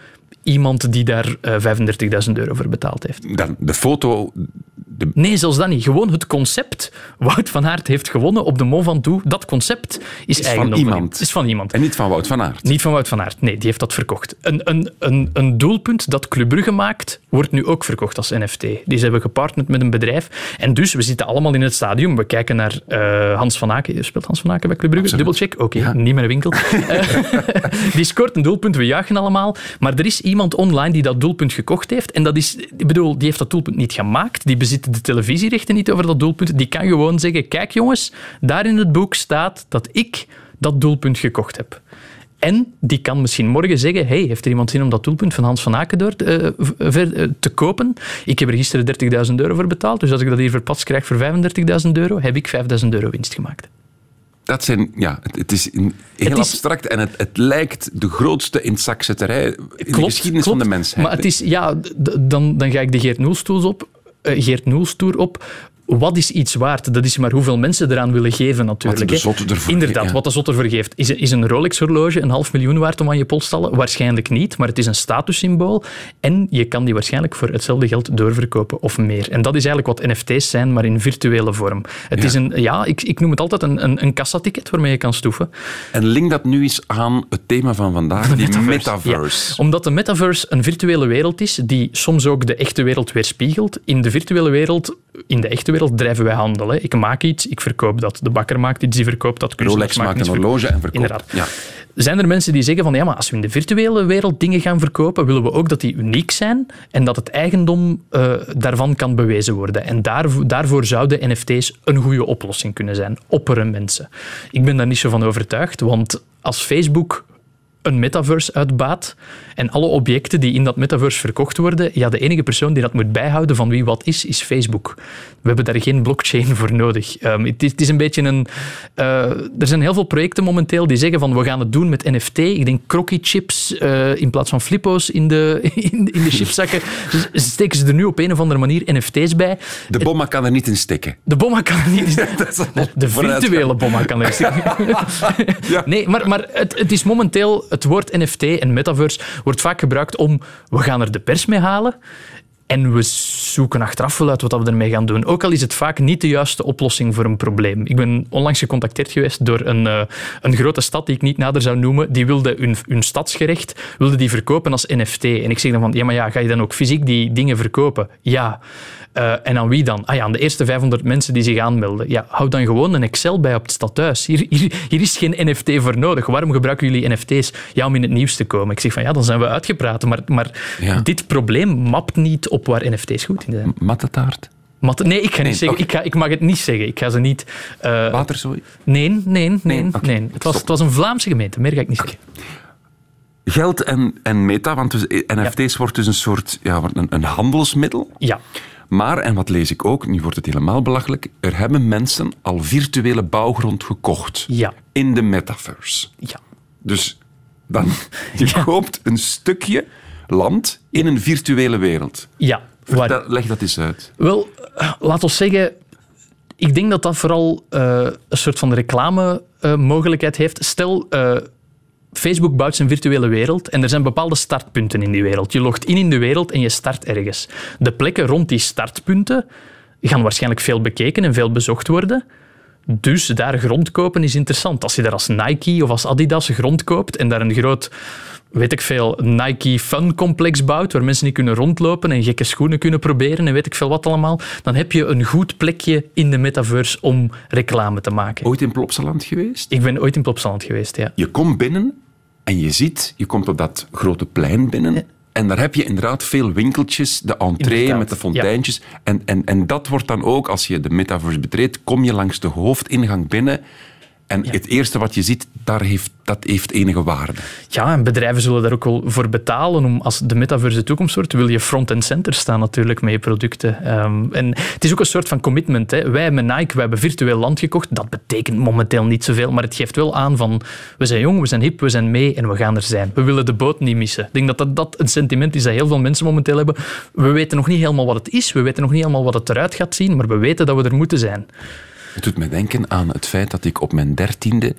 iemand die daar eh, 35.000 euro voor betaald heeft. Dan de foto, de, Nee, zelfs dat niet. Gewoon het concept. Wout van Aert heeft gewonnen op de Mont Ventoux. Dat concept is, Is van iemand. Is van iemand. en niet van Wout van Aert. Niet van Wout van Aert. Nee, die heeft dat verkocht. Een, een, een, een doelpunt dat Club Brugge maakt, wordt nu ook verkocht als NFT. Die ze hebben gepartnerd met een bedrijf. En dus, we zitten allemaal in het stadium. We kijken naar eh, Hans van Aken. Speelt Hans van Aken bij Club Brugge? Dubbelcheck? Oké, Ja. niet meer winkel. Eh, die scoort een doelpunt, we juichen allemaal. Maar er is iemand online die dat doelpunt gekocht heeft. En dat is, ik bedoel, die heeft dat doelpunt niet gemaakt. Die bezit de televisierechten niet over dat doelpunt. Die kan gewoon zeggen, kijk jongens, daar in het boek staat dat ik dat doelpunt gekocht heb. En die kan misschien morgen zeggen: hey, heeft er iemand zin om dat doelpunt van Hans van Aken door te, eh, ver- eh, te kopen? Ik heb er gisteren 30.000 euro voor betaald, dus als ik dat hier verpatst krijg voor 35.000 euro, heb ik 5.000 euro winst gemaakt. Dat zijn, ja, het, het is heel Het is- abstract en het, het lijkt de grootste inzakzetterij in de geschiedenis van de mensheid. Maar het is, ja, dan, dan ga ik de Geert Noelstoel op. eh, Geert Noelstoer op. Wat is iets waard? Dat is maar hoeveel mensen eraan willen geven, natuurlijk. Wat de ervoor Inderdaad, ja. wat de zot ervoor geeft. Is, is een Rolex-horloge een half miljoen waard om aan je pols te halen? Waarschijnlijk niet, maar het is een statussymbool. En je kan die waarschijnlijk voor hetzelfde geld doorverkopen of meer. En dat is eigenlijk wat NFT's zijn, maar in virtuele vorm. Het Ja. is een, ja, ik, ik noem het altijd een, een, een kassaticket waarmee je kan stoeven. En link dat nu eens aan het thema van vandaag, die metaverse. Ja, omdat de metaverse een virtuele wereld is die soms ook de echte wereld weerspiegelt. In de virtuele wereld, in de echte wereld drijven wij handel. Hè. Ik maak iets, ik verkoop dat. De bakker maakt iets, die verkoopt dat. Rolex maakt een horloge en verkoopt. Inderdaad. Ja. Zijn er mensen die zeggen van ja, maar als we in de virtuele wereld dingen gaan verkopen, willen we ook dat die uniek zijn en dat het eigendom eh, daarvan kan bewezen worden. En daarvoor, daarvoor zouden NFT's een goede oplossing kunnen zijn. Opperen mensen. Ik ben daar niet zo van overtuigd, want als Facebook een metaverse uitbaat en alle objecten die in dat metaverse verkocht worden, ja, de enige persoon die dat moet bijhouden van wie wat is, is Facebook. We hebben daar geen blockchain voor nodig. Ehm, het, is, het is een beetje een... eh, er zijn heel veel projecten momenteel die zeggen van we gaan het doen met NFT. Ik denk crocky-chips eh, in plaats van flippo's in de, in, in de chipzakken. Dus steken ze er nu op een of andere manier NFT's bij. De bomma kan er niet in stikken. De bomma kan er niet... Is al De virtuele bomma kan er Ja. Nee, maar, maar het, het is momenteel... Het woord NFT en metaverse wordt vaak gebruikt om... We gaan er de pers mee halen. En we zoeken achteraf wel uit wat we ermee gaan doen. Ook al is het vaak niet de juiste oplossing voor een probleem. Ik ben onlangs gecontacteerd geweest door een, eh, een grote stad die ik niet nader zou noemen. Die wilde hun, hun stadsgerecht wilde die verkopen als NFT. En ik zeg dan van, ja, maar ja, ga je dan ook fysiek die dingen verkopen? Ja. Eh, en aan wie dan? Ah ja, aan de eerste 500 mensen die zich aanmelden. Ja, houd dan gewoon een Excel bij op het stadhuis. Hier, hier, hier is geen NFT voor nodig. Waarom gebruiken jullie NFT's? Ja, om in het nieuws te komen. Ik zeg van, ja, dan zijn we uitgepraat. Maar, maar Ja. dit probleem mapt niet op waar NFT's goed in zijn. Mattetaart, Mat- nee, ik ga niet zeggen. Ik, ga, ik mag het niet zeggen. Ik ga ze niet... eh, waterzooi. nee, nee, nee. Nee, nee. Het, was, Stop. het was een Vlaamse gemeente. Meer ga ik niet zeggen. Geld en, en meta, want dus, NFT's wordt dus een soort ja, een, een handelsmiddel. Ja. Maar, en wat lees ik ook, nu wordt het helemaal belachelijk, er hebben mensen al virtuele bouwgrond gekocht Ja. in de metaverse. Ja. Dus dan, je koopt een stukje land in een virtuele wereld. Ja. Waar- Vertel- leg dat eens uit. Wel, laat ons zeggen, ik denk dat dat vooral eh, een soort van reclame mogelijkheid heeft. Stel, eh, Facebook bouwt zijn virtuele wereld en er zijn bepaalde startpunten in die wereld. Je logt in in de wereld en je start ergens. De plekken rond die startpunten gaan waarschijnlijk veel bekeken en veel bezocht worden. Dus daar grond kopen is interessant. Als je daar als Nike of als Adidas grond koopt en daar een groot, weet ik veel, Nike Fun Complex bouwt, waar mensen niet kunnen rondlopen en gekke schoenen kunnen proberen en weet ik veel wat allemaal, dan heb je een goed plekje in de metaverse om reclame te maken. Ooit in Plopsaland geweest? Ik ben ooit in Plopsaland geweest, ja. Je komt binnen en je ziet, je komt op dat grote plein binnen. En daar heb je inderdaad veel winkeltjes, de entree Inderdaad, met de fonteintjes. En, en, en dat wordt dan ook, als je de metaverse betreedt, kom je langs de hoofdingang binnen. En het eerste wat je ziet, daar heeft, dat heeft enige waarde. Ja, en bedrijven zullen daar ook wel voor betalen. Om, als de metaverse de toekomst wordt, wil je front en center staan natuurlijk met je producten. Ehm, en het is ook een soort van commitment. Hè. Wij hebben Nike, we hebben virtueel land gekocht. Dat betekent momenteel niet zoveel, maar het geeft wel aan van we zijn jong, we zijn hip, we zijn mee en we gaan er zijn. We willen de boot niet missen. Ik denk dat dat, dat een sentiment is dat heel veel mensen momenteel hebben. We weten nog niet helemaal wat het is, we weten nog niet helemaal wat het eruit gaat zien, maar we weten dat we er moeten zijn. Het doet me denken aan het feit dat ik op mijn dertiende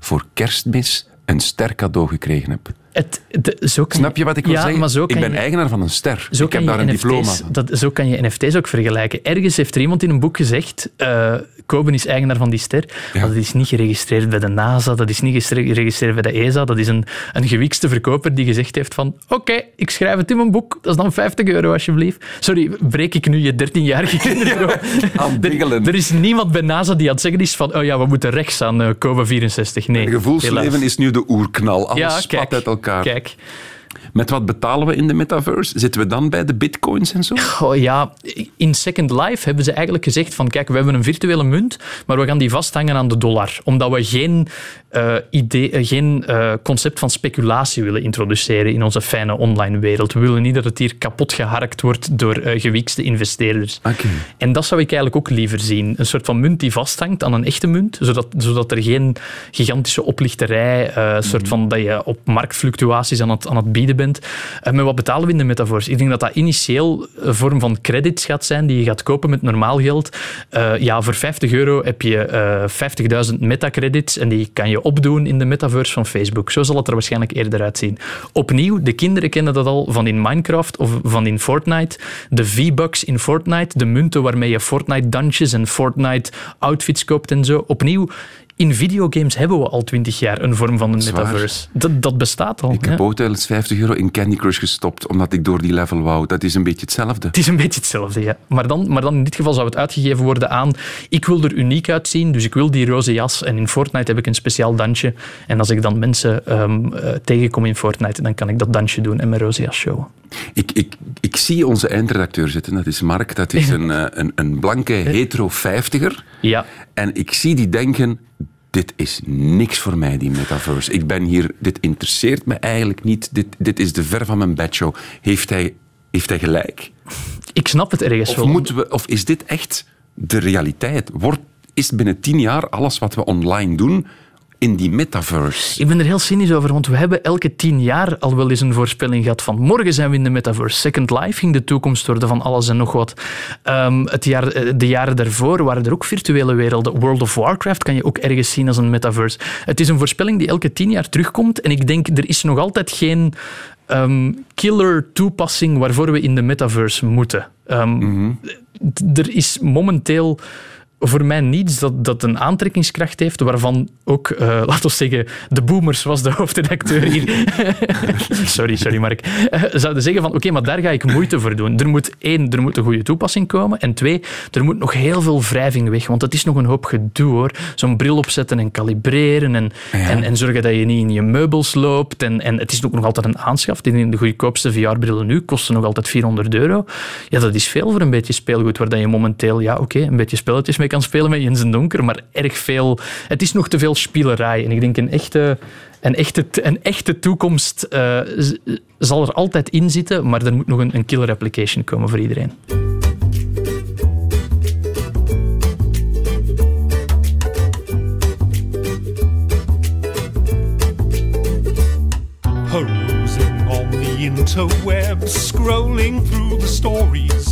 voor kerstmis een ster cadeau gekregen heb. Het, de- zo kan Snap je wat ik wil ja, zeggen? Maar zo ik ben je- eigenaar van een ster. Zo ik kan heb daar een NFT's, diploma van. Dat, zo kan je NFT's ook vergelijken. Ergens heeft er iemand in een boek gezegd, eh Koben is eigenaar van die ster, maar dat is niet geregistreerd bij de NASA, dat is niet geregistreerd bij de ESA, dat is een, een gewikste verkoper die gezegd heeft van oké, ik schrijf het in mijn boek, dat is dan 50 euro alsjeblieft. Sorry, breek ik nu je 13-jarige kinderdroom? Aan biggelen. er, er is niemand bij NASA die aan het zeggen is van oh ja, we moeten rechts aan eh Koben 64. Nee, Mijn gevoelsleven helaas. is nu de oerknal. Alles Ja, spat kijk, uit elkaar. Kijk. Met wat betalen we in de metaverse? Zitten we dan bij de bitcoins en zo? Oh ja, in Second Life hebben ze eigenlijk gezegd van kijk, we hebben een virtuele munt, maar we gaan die vasthangen aan de dollar. Omdat we geen, eh, idee, eh, geen eh, concept van speculatie willen introduceren in onze fijne online wereld. We willen niet dat het hier kapot geharkt wordt door gewiekste investeerders. Oké. En dat zou ik eigenlijk ook liever zien. Een soort van munt die vasthangt aan een echte munt, zodat, zodat er geen gigantische oplichterij, een soort van dat je op marktfluctuaties aan het, aan het bieden bent. Eh, maar wat betalen we in de metaverse? Ik denk dat dat initieel een vorm van credits gaat zijn die je gaat kopen met normaal geld. Eh, ja, voor 50 euro heb je eh 50.000 metacredits en die kan je opdoen in de metaverse van Facebook. Zo zal het er waarschijnlijk eerder uitzien. Opnieuw, de kinderen kennen dat al van in Minecraft of van in Fortnite. De V-Bucks in Fortnite, de munten waarmee je Fortnite dansjes en Fortnite outfits koopt en zo. Opnieuw, in videogames hebben we al 20 jaar een vorm van een metaverse. Dat, dat bestaat al. Ik ja. heb ook wel eens 50 euro in Candy Crush gestopt, omdat ik door die level wou. Dat is een beetje hetzelfde. Het is een beetje hetzelfde, ja. Maar dan, maar dan in dit geval zou het uitgegeven worden aan ik wil er uniek uitzien, dus ik wil die roze jas. En in Fortnite heb ik een speciaal dansje. En als ik dan mensen ehm, eh, tegenkom in Fortnite, dan kan ik dat dansje doen en mijn roze jas showen. Ik, ik, ik zie onze eindredacteur zitten, dat is Mark. Dat is een, eh, een, een blanke hetero vijftiger. Ja, En ik zie die denken, dit is niks voor mij, die metaverse. Ik ben hier, dit interesseert me eigenlijk niet. Dit, dit is de ver van mijn bedshow. Heeft hij, heeft hij gelijk? ik snap het ergens Of, wel. moeten we, of is dit echt de realiteit? Wordt, is binnen tien jaar alles wat we online doen in die metaverse? Ik ben er heel cynisch over, want we hebben elke tien jaar al wel eens een voorspelling gehad van morgen zijn we in de metaverse. Second Life ging de toekomst worden van alles en nog wat. Ehm, het jaar, eh, de jaren daarvoor waren er ook virtuele werelden. World of Warcraft kan je ook ergens zien als een metaverse. Het is een voorspelling die elke tien jaar terugkomt en ik denk, er is nog altijd geen ehm, killer toepassing waarvoor we in de metaverse moeten. Ehm, d- Er is momenteel voor mij niets dat, dat een aantrekkingskracht heeft, waarvan ook, eh laten we zeggen, de boomers was de hoofdredacteur hier. sorry, sorry Mark. Eh, zouden zeggen van, oké, maar daar ga ik moeite voor doen. Er moet één, er moet een goede toepassing komen. En twee, er moet nog heel veel wrijving weg, want het is nog een hoop gedoe hoor. Zo'n bril opzetten en kalibreren en, en, en zorgen dat je niet in je meubels loopt. En, en het is ook nog altijd een aanschaf. Die de goedkoopste VR-brillen nu kosten nog altijd 400 euro. Ja, dat is veel voor een beetje speelgoed, waar dat je momenteel, ja oké, een beetje spelletjes mee kan spelen met Jens en Donker, maar erg veel... Het is nog te veel spielerij. En ik denk een echte, een echte, een echte toekomst eh, zal er altijd in zitten, maar er moet nog een, een killer application komen voor iedereen. Interwebs, scrolling through the stories.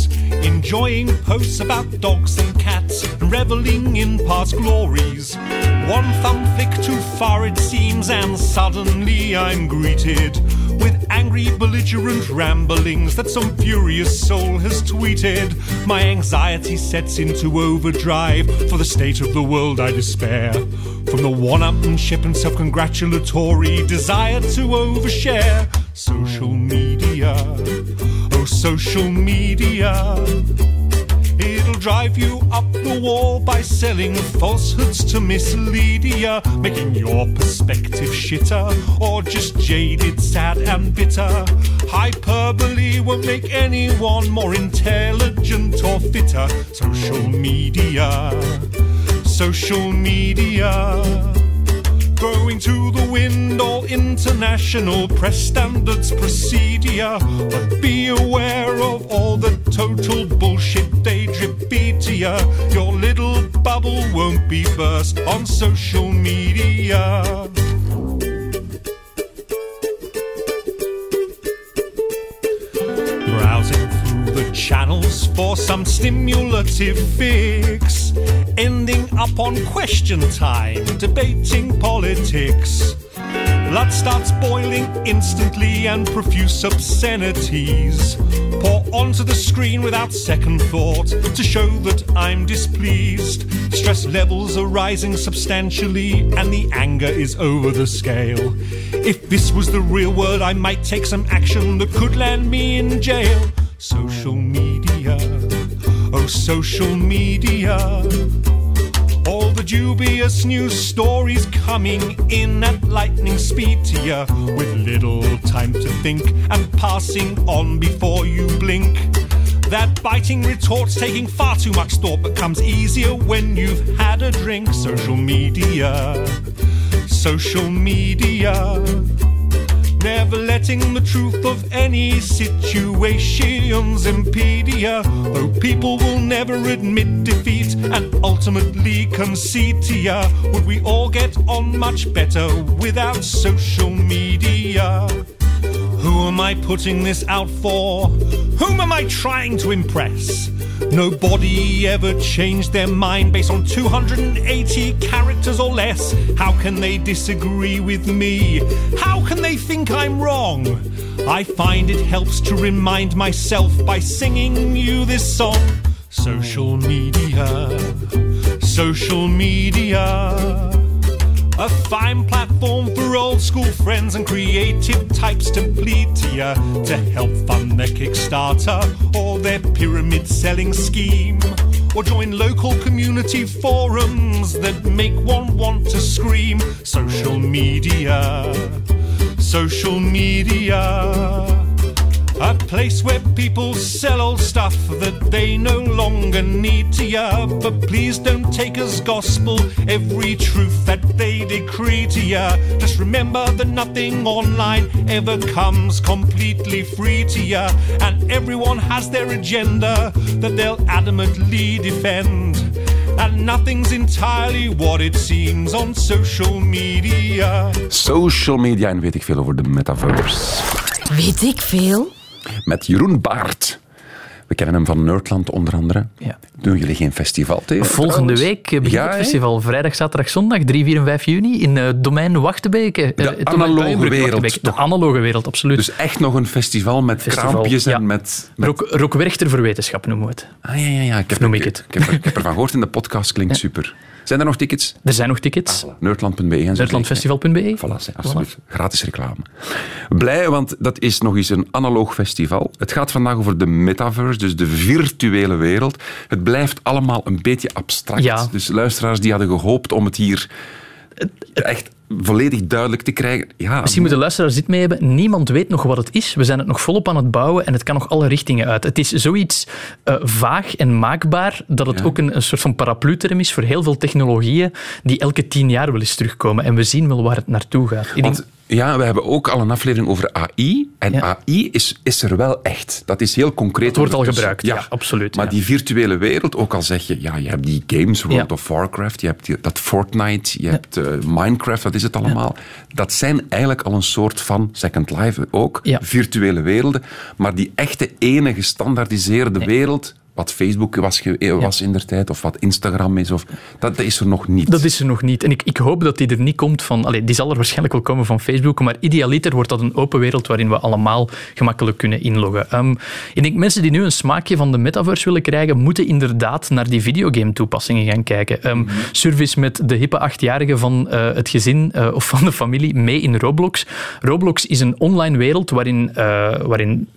Enjoying posts about dogs and cats, and reveling in past glories. One thumb flick too far it seems, and suddenly I'm greeted with angry, belligerent ramblings that some furious soul has tweeted. My anxiety sets into overdrive. For the state of the world, I despair. From the one-upmanship and self-congratulatory desire to overshare. Social media, social media. It'll drive you up the wall by selling falsehoods to mislead ya, making your perspective shitter or just jaded, sad, and bitter. Hyperbole won't make anyone more intelligent or fitter. Social media, social media. Going to the wind, all international press standards precede ya. But be aware of all the total bullshit they drip ya. Your little bubble won't be burst on social media. Browsing through the channels for some stimulative fix. Ending up on question time, debating politics. Blood starts boiling instantly and profuse obscenities pour onto the screen without second thought to show that I'm displeased. Stress levels are rising substantially and the anger is over the scale. If this was the real world, I might take some action that could land me in jail. Social media, social media. All the dubious news stories coming in at lightning speed to you with little time to think and passing on before you blink. That biting retort's taking far too much thought, but comes easier when you've had a drink. Social media, social media. Never letting the truth of any situations impede ya. Though people will never admit defeat and ultimately concede to ya. Would we all get on much better without social media? Who am I putting this out for? Whom am I trying to impress? Nobody ever changed their mind based on 280 characters or less. How can they disagree with me? How can they think I'm wrong? I find it helps to remind myself by singing you this song. Social media, social media. A fine platform for old school friends and creative types to plead to ya to help fund their Kickstarter or their pyramid selling scheme. Or join local community forums that make one want to scream. Social media, social media. A place where people sell old stuff that they no longer need to ya. But please don't take as gospel every truth that they decree to ya. Just remember that nothing online ever comes completely free to ya. And everyone has their agenda that they'll adamantly defend. And nothing's entirely what it seems on social media. Social media en weet ik veel over de metaverse. Weet ik veel? Met Jeroen Baart. We kennen hem van Nerdland onder andere. Ja. Doen jullie geen festival tegen? Volgende trouwens? week begint Ja, het festival. Vrijdag, zaterdag, zondag, 3, 4 en 5 juni in eh domein Wachtebeke. Eh, De het domein analoge wereld. De analoge wereld, absoluut. Dus echt nog een festival met Festival, kraampjes ja. en met... met... Rook, voor wetenschap noemen we het. Ah, ja, ja, ja. Ik heb, noem ik ik, het. Ik heb, er- ik heb ervan gehoord in de podcast, klinkt super. Zijn er nog tickets? Er zijn nog tickets. Nerdland.be en zo. Nerdlandfestival.be. Voilà, alsjeblieft. Gratis reclame. Blij, want dat is nog eens een analoog festival. Het gaat vandaag over de metaverse, dus de virtuele wereld. Het blijft allemaal een beetje abstract. Ja. Dus luisteraars die hadden gehoopt om het hier echt volledig duidelijk te krijgen. Ja, Misschien moeten luisteraars dit mee hebben. Niemand weet nog wat het is. We zijn het nog volop aan het bouwen en het kan nog alle richtingen uit. Het is zoiets eh, vaag en maakbaar dat het Ja. ook een, een soort van paraplu-term is voor heel veel technologieën die elke tien jaar wel eens terugkomen. En we zien wel waar het naartoe gaat. Ik denk, Want ja, we hebben ook al een aflevering over AI. En Ja. AI is, is er wel echt. Dat is heel concreet. Het wordt al gebruikt, ja, absoluut, Maar ja. die virtuele wereld, ook al zeg je, ja, je hebt die games, World of Warcraft, je hebt die- dat Fortnite, je hebt eh, Minecraft, wat is het allemaal? Dat zijn eigenlijk al een soort van Second Life ook, virtuele werelden. Maar die echte enige gestandaardiseerde wereld wat Facebook was, eh, was in der tijd, of wat Instagram is. Of, dat, dat is er nog niet. Dat is er nog niet. En ik, ik hoop dat die er niet komt van... Allee, die zal er waarschijnlijk wel komen van Facebook, maar idealiter wordt dat een open wereld waarin we allemaal gemakkelijk kunnen inloggen. Ehm, ik denk, mensen die nu een smaakje van de metaverse willen krijgen, moeten inderdaad naar die videogame-toepassingen gaan kijken. Surf eens met de hippe achtjarigen van eh, het gezin eh, of van de familie mee in Roblox. Roblox is een online wereld waarin, waarin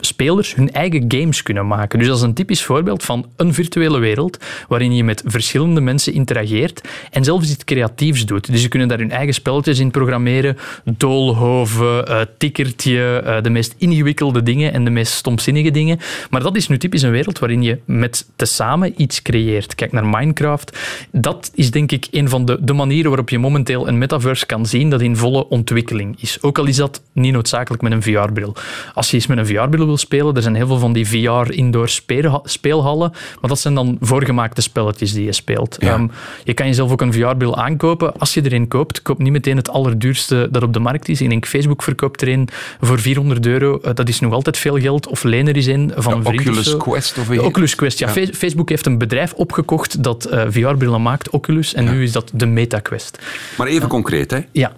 spelers hun eigen games kunnen maken. Dus dat is een typisch voorbeeld van een virtuele wereld waarin je met verschillende mensen interageert en zelfs iets creatiefs doet. Dus ze kunnen daar hun eigen spelletjes in programmeren. Doolhoven, eh, tikkertje, eh, de meest ingewikkelde dingen en de meest stomzinnige dingen. Maar dat is nu typisch een wereld waarin je met tezamen iets creëert. Kijk naar Minecraft. Dat is denk ik een van de, de manieren waarop je momenteel een metaverse kan zien dat in volle ontwikkeling is. Ook al is dat niet noodzakelijk met een VR-bril. Als je eens met een VR-bril wil spelen, er zijn heel veel van die VR-indoor speelha- speelhallen, maar dat zijn dan voorgemaakte spelletjes die je speelt. Ja. Ehm, je kan jezelf ook een VR-bril aankopen. Als je erin koopt, koop niet meteen het allerduurste dat op de markt is. Ik denk Facebook verkoopt er een voor 400 euro. Eh, dat is nog altijd veel geld. Of leen er eens een van een vriend Oculus. Quest of De Oculus Quest, ja. Facebook heeft een bedrijf opgekocht dat eh, VR-brillen maakt, Oculus, en nu is dat de Meta Quest. Maar even concreet, hè. Ja.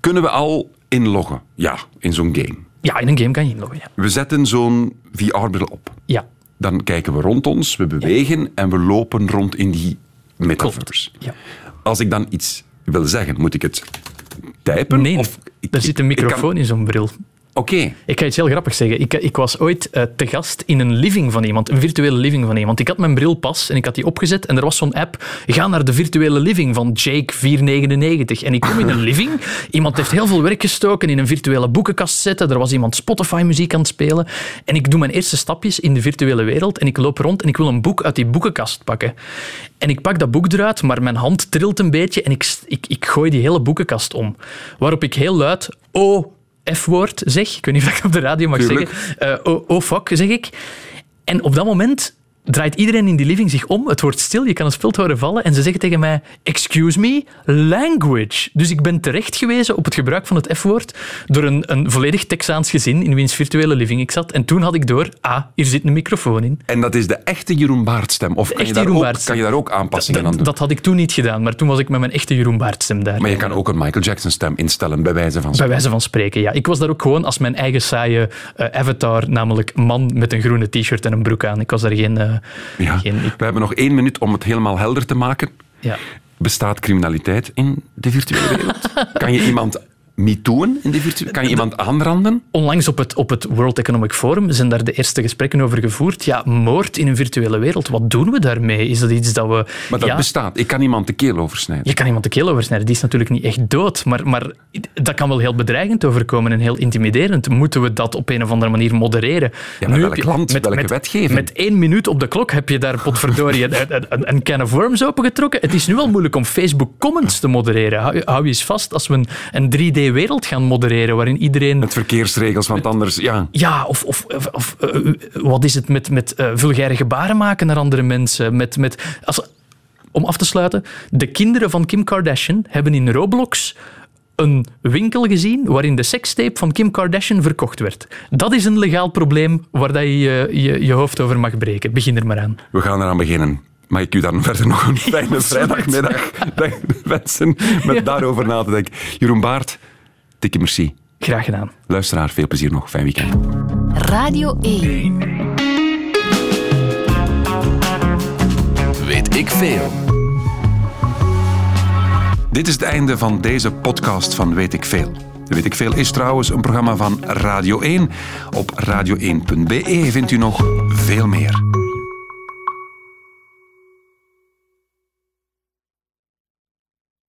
kunnen we al inloggen? Ja, in zo'n game. Ja, in een game kan je inloggen, ja. We zetten zo'n VR-bril op. Ja, Dan kijken we rond ons, we bewegen en we lopen rond in die metaverse. ja. Als ik dan iets wil zeggen, moet ik het typen? Nee, Of ik- er zit een kan- microfoon in zo'n bril. Oké, Ik ga iets heel grappigs zeggen. Ik, ik was ooit eh, te gast in een living van iemand, een virtuele living van iemand. Ik had mijn bril pas en ik had die opgezet en er was zo'n app. Ga naar de virtuele living van Jake499. En ik kom in een living. Iemand heeft heel veel werk gestoken in een virtuele boekenkast zetten. Er was iemand Spotify-muziek aan het spelen. En ik doe mijn eerste stapjes in de virtuele wereld en ik loop rond en ik wil een boek uit die boekenkast pakken. En ik pak dat boek eruit, maar mijn hand trilt een beetje en ik, ik, ik gooi die hele boekenkast om. Waarop ik heel luid, oh, F-woord zeg. Ik weet niet of ik op de radio mag Tuurlijk. zeggen. Oh fuck, zeg ik. En op dat moment draait iedereen in die living zich om. Het wordt stil, je kan een speld horen vallen. En ze zeggen tegen mij, excuse me, language. Dus ik ben terecht gewezen op het gebruik van het F-woord door een, een volledig Texaans gezin in wiens virtuele living ik zat. En toen had ik door, ah, hier zit een microfoon in. en dat is de echte Jeroen Baardstem? Of kan je, daar ook, kan je daar ook aanpassingen aan doen? Dat had ik toen niet gedaan, maar toen was ik met mijn echte Jeroen Baardstem daar. maar je kan ook een Michael Jackson stem instellen, bij wijze van Bij wijze van spreken, ja. Ik was daar ook gewoon als mijn eigen saaie eh, avatar, namelijk man met een groene t-shirt en een broek aan. Ik was daar geen... eh, Ja. geen We hebben nog één minuut om het helemaal helder te maken. ja. Bestaat criminaliteit in de virtuele wereld? kan je iemand MeToo'en in de virtuele... Kan je iemand aanranden? Onlangs op het, op het World Economic Forum zijn daar de eerste gesprekken over gevoerd. Ja, moord in een virtuele wereld, wat doen we daarmee? Is dat iets dat we... Maar dat ja, bestaat. Ik kan iemand de keel oversnijden. je kan iemand de keel oversnijden, die is natuurlijk niet echt dood. Maar, maar dat kan wel heel bedreigend overkomen en heel intimiderend. Moeten we dat op een of andere manier modereren? Ja, maar Nu welk land, welke wetgeving? Met één minuut op de klok heb je daar potverdorie een, een, een, can of worms opengetrokken. Het is nu al moeilijk om Facebook comments te modereren. Hou, hou je eens vast, als we een, een 3D-wereld gaan modereren, waarin iedereen... Met verkeersregels, want anders... Ja, Ja, of, of, of, of, eh, wat is het met, met eh, vulgaire gebaren maken naar andere mensen? Met, met, als, om af te sluiten, de kinderen van Kim Kardashian hebben in Roblox een winkel gezien waarin de sekstape van Kim Kardashian verkocht werd. Dat is een legaal probleem waar dat je, je je je hoofd over mag breken. Begin er maar aan. we gaan eraan beginnen. Mag ik u dan verder nog een fijne vrijdagmiddag wensen met daarover na te denken. Jeroen Baart, dikke merci. Graag gedaan. Luisteraar, veel plezier nog. Fijn weekend. Radio 1. Weet ik veel. Dit is het einde van deze podcast van Weet ik veel. Weet ik veel is trouwens een programma van Radio 1. Op radio1.be vindt u nog veel meer.